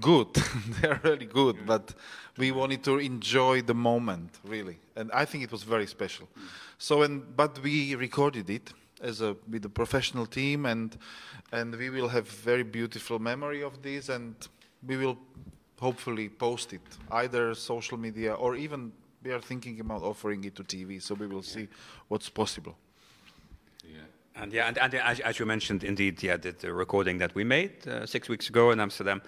Good, they are really good, but we wanted to enjoy the moment really, and I think it was very special. So and but we recorded it as a with a professional team, and and we will have very beautiful memory of this, and we will hopefully post it either social media or even we are thinking about offering it to TV. So we will see what's possible. Yeah. And yeah, and, and as, as you mentioned, indeed, yeah, the, the recording that we made uh, six weeks ago in Amsterdam,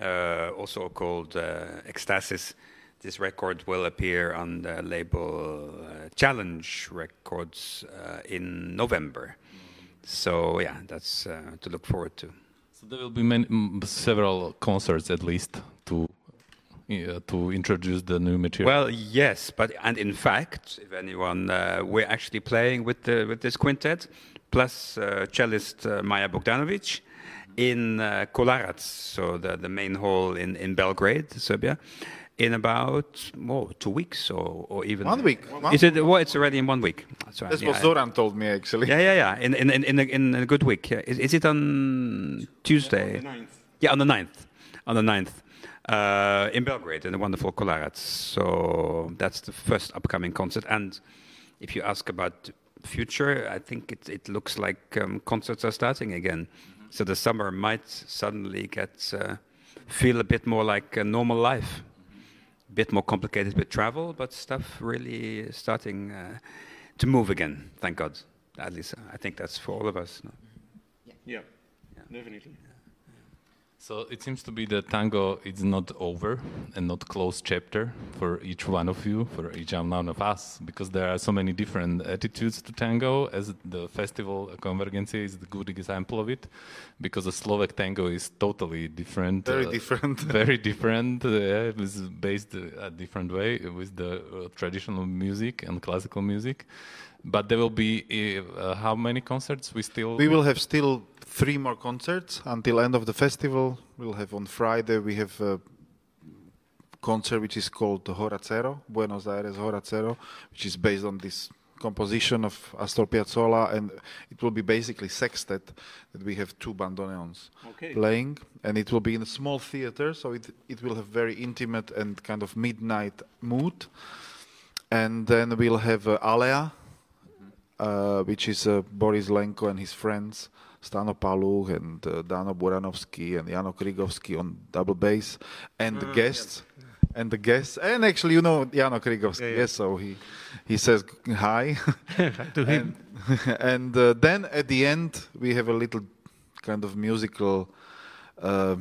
uh, also called uh, Ecstasis. This record will appear on the label uh, Challenge Records uh, in November. So yeah, that's uh, to look forward to. So there will be many, several concerts at least to uh, to introduce the new material. Well, yes, but and in fact, if anyone, uh, we're actually playing with the with this quintet, plus uh, cellist uh, Maja Bogdanovic in uh, Kolarac, so the the main hall in in Belgrade, Serbia, in about two weeks or or even One week. One- Is it? Well, it's already in one week. That's right. That's yeah. what Zoran told me actually. Yeah, yeah, yeah. In in in in a, in a good week. Yeah. Is, is it on Tuesday? Yeah, on the 9th. On the 9th. Uh, in Belgrade, in the wonderful Kolarac. So that's the first upcoming concert. And if you ask about future, I think it, it looks like um, concerts are starting again. So the summer might suddenly get uh, feel a bit more like a normal life. A bit more complicated with travel, but stuff really starting uh, to move again. Thank God. At least I think that's for all of us. No? Yeah, definitely. So it seems to be that tango is not over and not closed chapter for each one of you, for each one of us, because there are so many different attitudes to tango. As the festival Konvergencie is the good example of it, because the Slovak tango is totally different. Very uh, different. very different. Uh, it was based a different way with the uh, traditional music and classical music. But there will be uh, how many concerts we still? We will have still three more concerts until end of the festival. We'll have on Friday we have a concert which is called Hora Cero, Buenos Aires Hora Cero, which is based on this composition of Astor Piazzolla, and it will be basically sextet that we have two bandoneons Okay. playing, and it will be in a small theater, so it it will have very intimate and kind of midnight mood. And then we'll have uh, Alea, uh, which is uh, Boris Lenko and his friends, Stano Paluch and uh, Dano Buranovsky and Jano Krigovsky on double bass, and the guests, and the guests, and actually, you know Jano Krigovsky, Yeah, yeah. yes, so he he says hi, to him. and, and uh, then at the end we have a little kind of musical uh,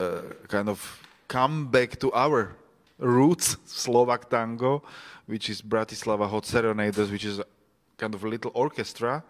uh, kind of come back to our roots, Slovak tango, which is Bratislava Hot Serenaders, which is a kind of a little orchestra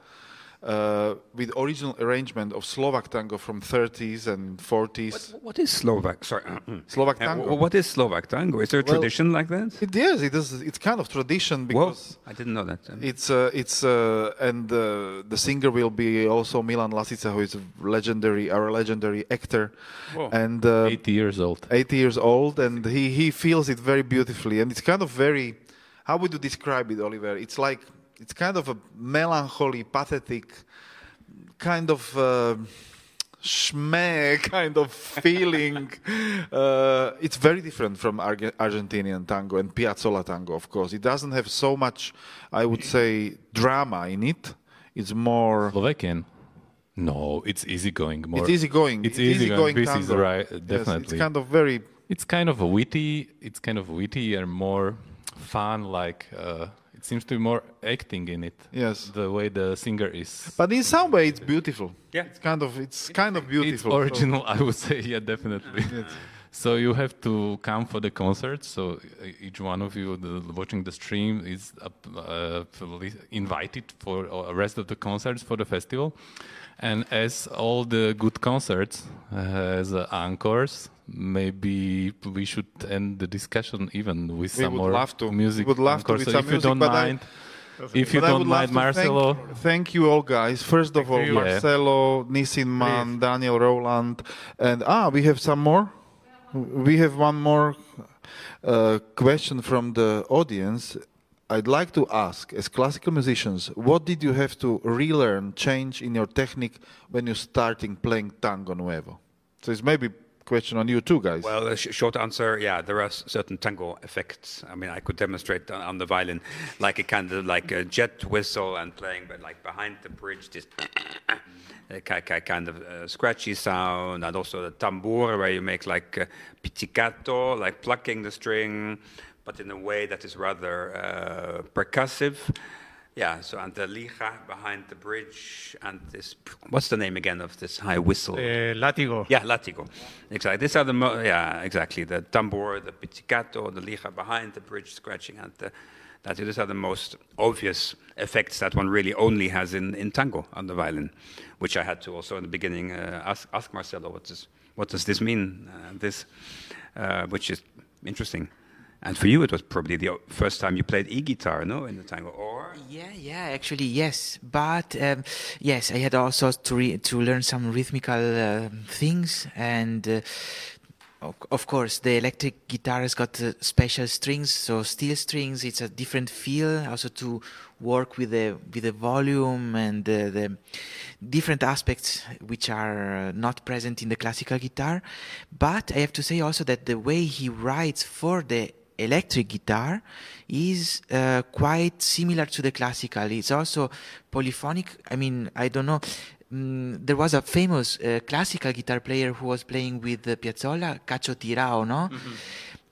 with original arrangement of Slovak tango from 30s and 40s. What, what is Slovak? Sorry. Slovak Uh, tango. what is Slovak tango? Is there a Well, tradition like that? It is. It is. It's kind of tradition Whoa, because. I didn't know that. It's uh, it's uh, and uh, the singer will be also Milan Lasica, who is a legendary, our legendary actor, Whoa. and uh, 80 years old. 80 years old, and he he feels it very beautifully, and it's kind of very. How would you describe it, Oliver? It's like it's kind of a melancholy, pathetic, kind of. Uh, Schmeh kind of feeling. uh, it's very different from Arge- Argentinian tango and Piazzolla tango, of course. It doesn't have so much, I would say, drama in it. It's more. Slovakian. No, it's easygoing. More. It's easygoing. It's It's easygoing. easygoing This is tango. right. Yes, Definitely. it's kind of very. It's kind of witty. It's kind of witty and more fun. Like uh, seems to be more acting in it. Yes. The way the singer is. But in some way, it's beautiful. Yeah. It's kind of. It's kind of it's beautiful. so- original, I would say. Yeah, definitely. So you have to come for the concert. So uh, each one of you the, watching the stream is up, uh, invited for the rest of the concerts for the festival. And as all the good concerts has uh, encores, maybe we should end the discussion even with We some more music. We would love to with so some if you music, don't but I- mind, if you But don't mind, Marcelo. Thank, thank you all, guys. First of all, you. Marcelo, Nisinman, Daniel Rowland, and ah, we have some more. We have one more uh, question from the audience. I'd like to ask, as classical musicians, what did you have to relearn, change in your technique when you starting playing tango nuevo? So it's maybe question on you too, guys. Well, a sh- short answer, yeah, there are certain tango effects. I mean, I could demonstrate on, on the violin, like a kind of like a jet whistle and playing, but like behind the bridge, this kind of uh, scratchy sound, and also the tambour, where you make like uh, pizzicato, like plucking the string, but in a way that is rather uh, percussive. Yeah, so and the lija behind the bridge, and this, what's the name again of this high whistle? Uh, látigo. Yeah, latigo. Exactly. These are the mo- yeah, exactly. The tambor, the pizzicato, the lija behind the bridge scratching, and the that these are the most obvious effects that one really only has in, in tango on the violin, which I had to also in the beginning uh, ask, ask Marcelo what does what does this mean? Uh, this, uh, which is interesting. And for you, it was probably the first time you played e-guitar, no, in the tango, or Yeah, yeah, actually, yes. But um, yes, I had also to re- to learn some rhythmical uh, things, and uh, of, course, the electric guitar has got uh, special strings, so steel strings. It's a different feel. Also to work with the with the volume and the, the different aspects which are uh, not present in the classical guitar. But I have to say also that the way he writes for the electric guitar is uh, quite similar to the classical. It's also polyphonic. I mean, I don't know. Mm, there was a famous uh, classical guitar player who was playing with uh, Piazzolla, Cacho Tirao, no?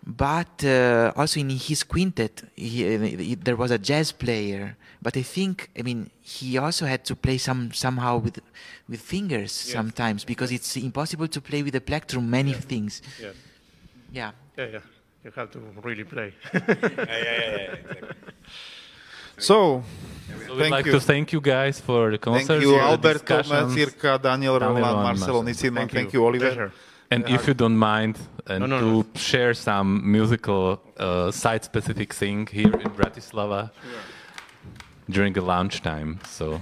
But uh, also in his quintet, he, uh, he- there was a jazz player. But I think, I mean, he also had to play some somehow with with fingers sometimes because it's impossible to play with the plectrum many things. Yes. Yeah. Yeah, yeah. You have to really play. so, So we'd like you. to thank you guys for the concerts. thank concert. you, for the Alberto, discussions. Circa, Daniel Daniel Rowland, Marcelo, Marcelo. Thank Thank you. you, Oliver. Pleasure. And if you don't mind, and No, no, to no. share some musical uh, site-specific thing here in Bratislava during the launch time. So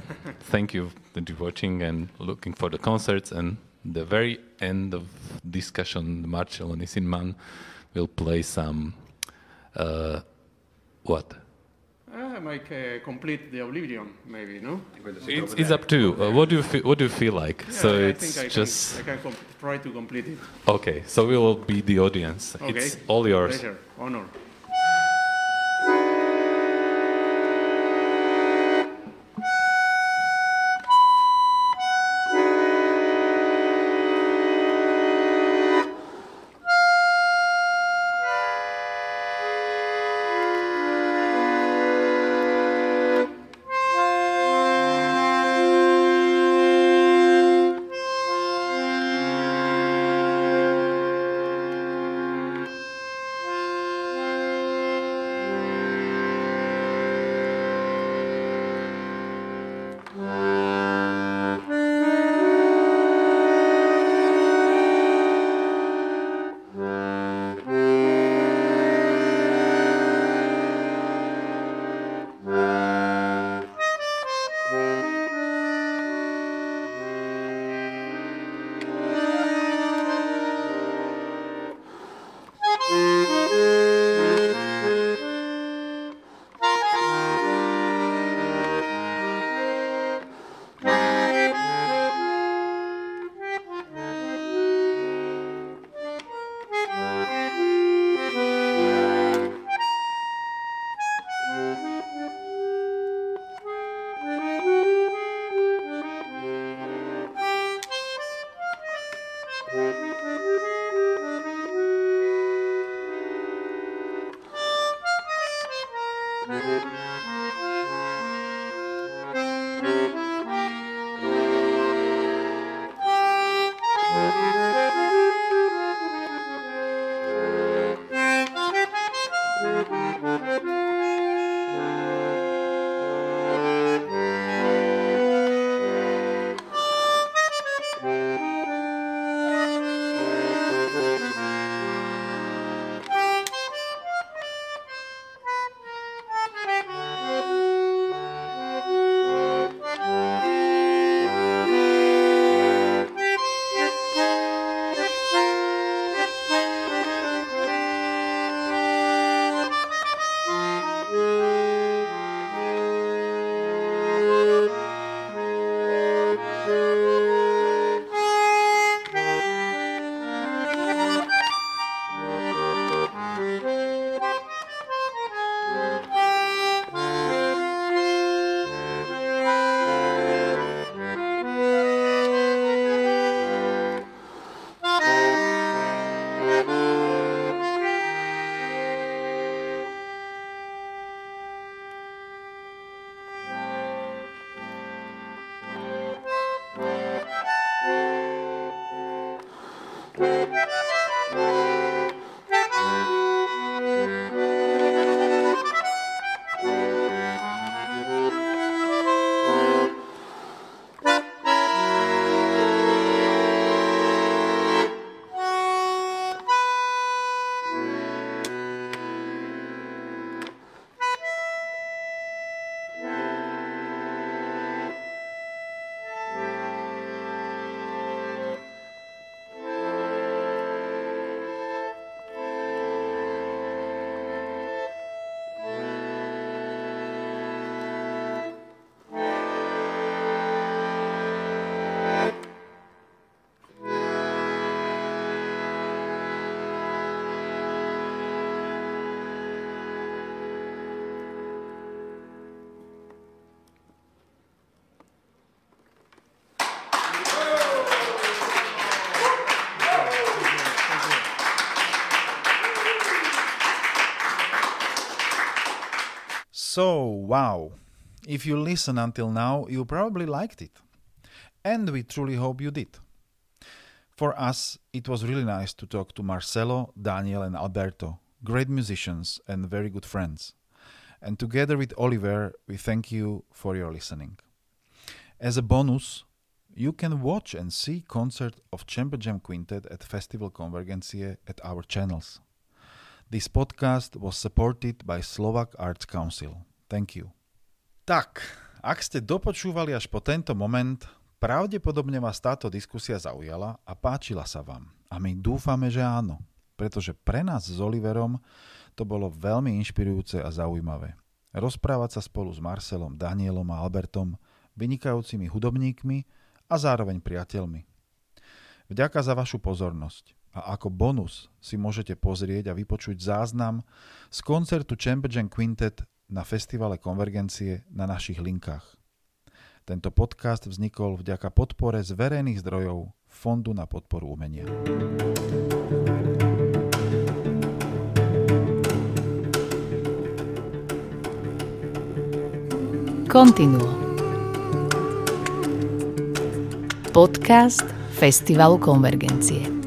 thank you for watching and looking for the concerts. And the very end of discussion, Marcelo Nisinman will play some uh, what? I might uh, complete the Oblivion, maybe, no? It's, it's up to you. Uh, what do you feel, what do you feel like? so I it's think I just can, I can try to complete it. okay. So we will be the audience. Okay. It's all yours. Pleasure, honor. Mm-hmm. So, wow. If you listen until now, you probably liked it. And we truly hope you did. For us, it was really nice to talk to Marcelo, Daniel, and Alberto, great musicians and very good friends. And together with Oliver, we thank you for your listening. As a bonus, you can watch and see concert of Chamber Jam Quintet at Festival Konvergencie at our channels. This podcast was supported by Slovak Arts Council. Thank you. Tak, ak ste dopočúvali až po tento moment, pravdepodobne vás táto diskusia zaujala a páčila sa vám. A my dúfame, že áno, pretože pre nás s Oliverom to bolo veľmi inšpirujúce a zaujímavé. Rozprávať sa spolu s Marcelom, Danielom a Albertom, vynikajúcimi hudobníkmi a zároveň priateľmi. Vďaka za vašu pozornosť a ako bonus si môžete pozrieť a vypočuť záznam z koncertu Chamber Jam Quintet na festivale Konvergencie na našich linkách. Tento podcast vznikol vďaka podpore z verejných zdrojov Fondu na podporu umenia. Continuo. Podcast Festivalu Konvergencie.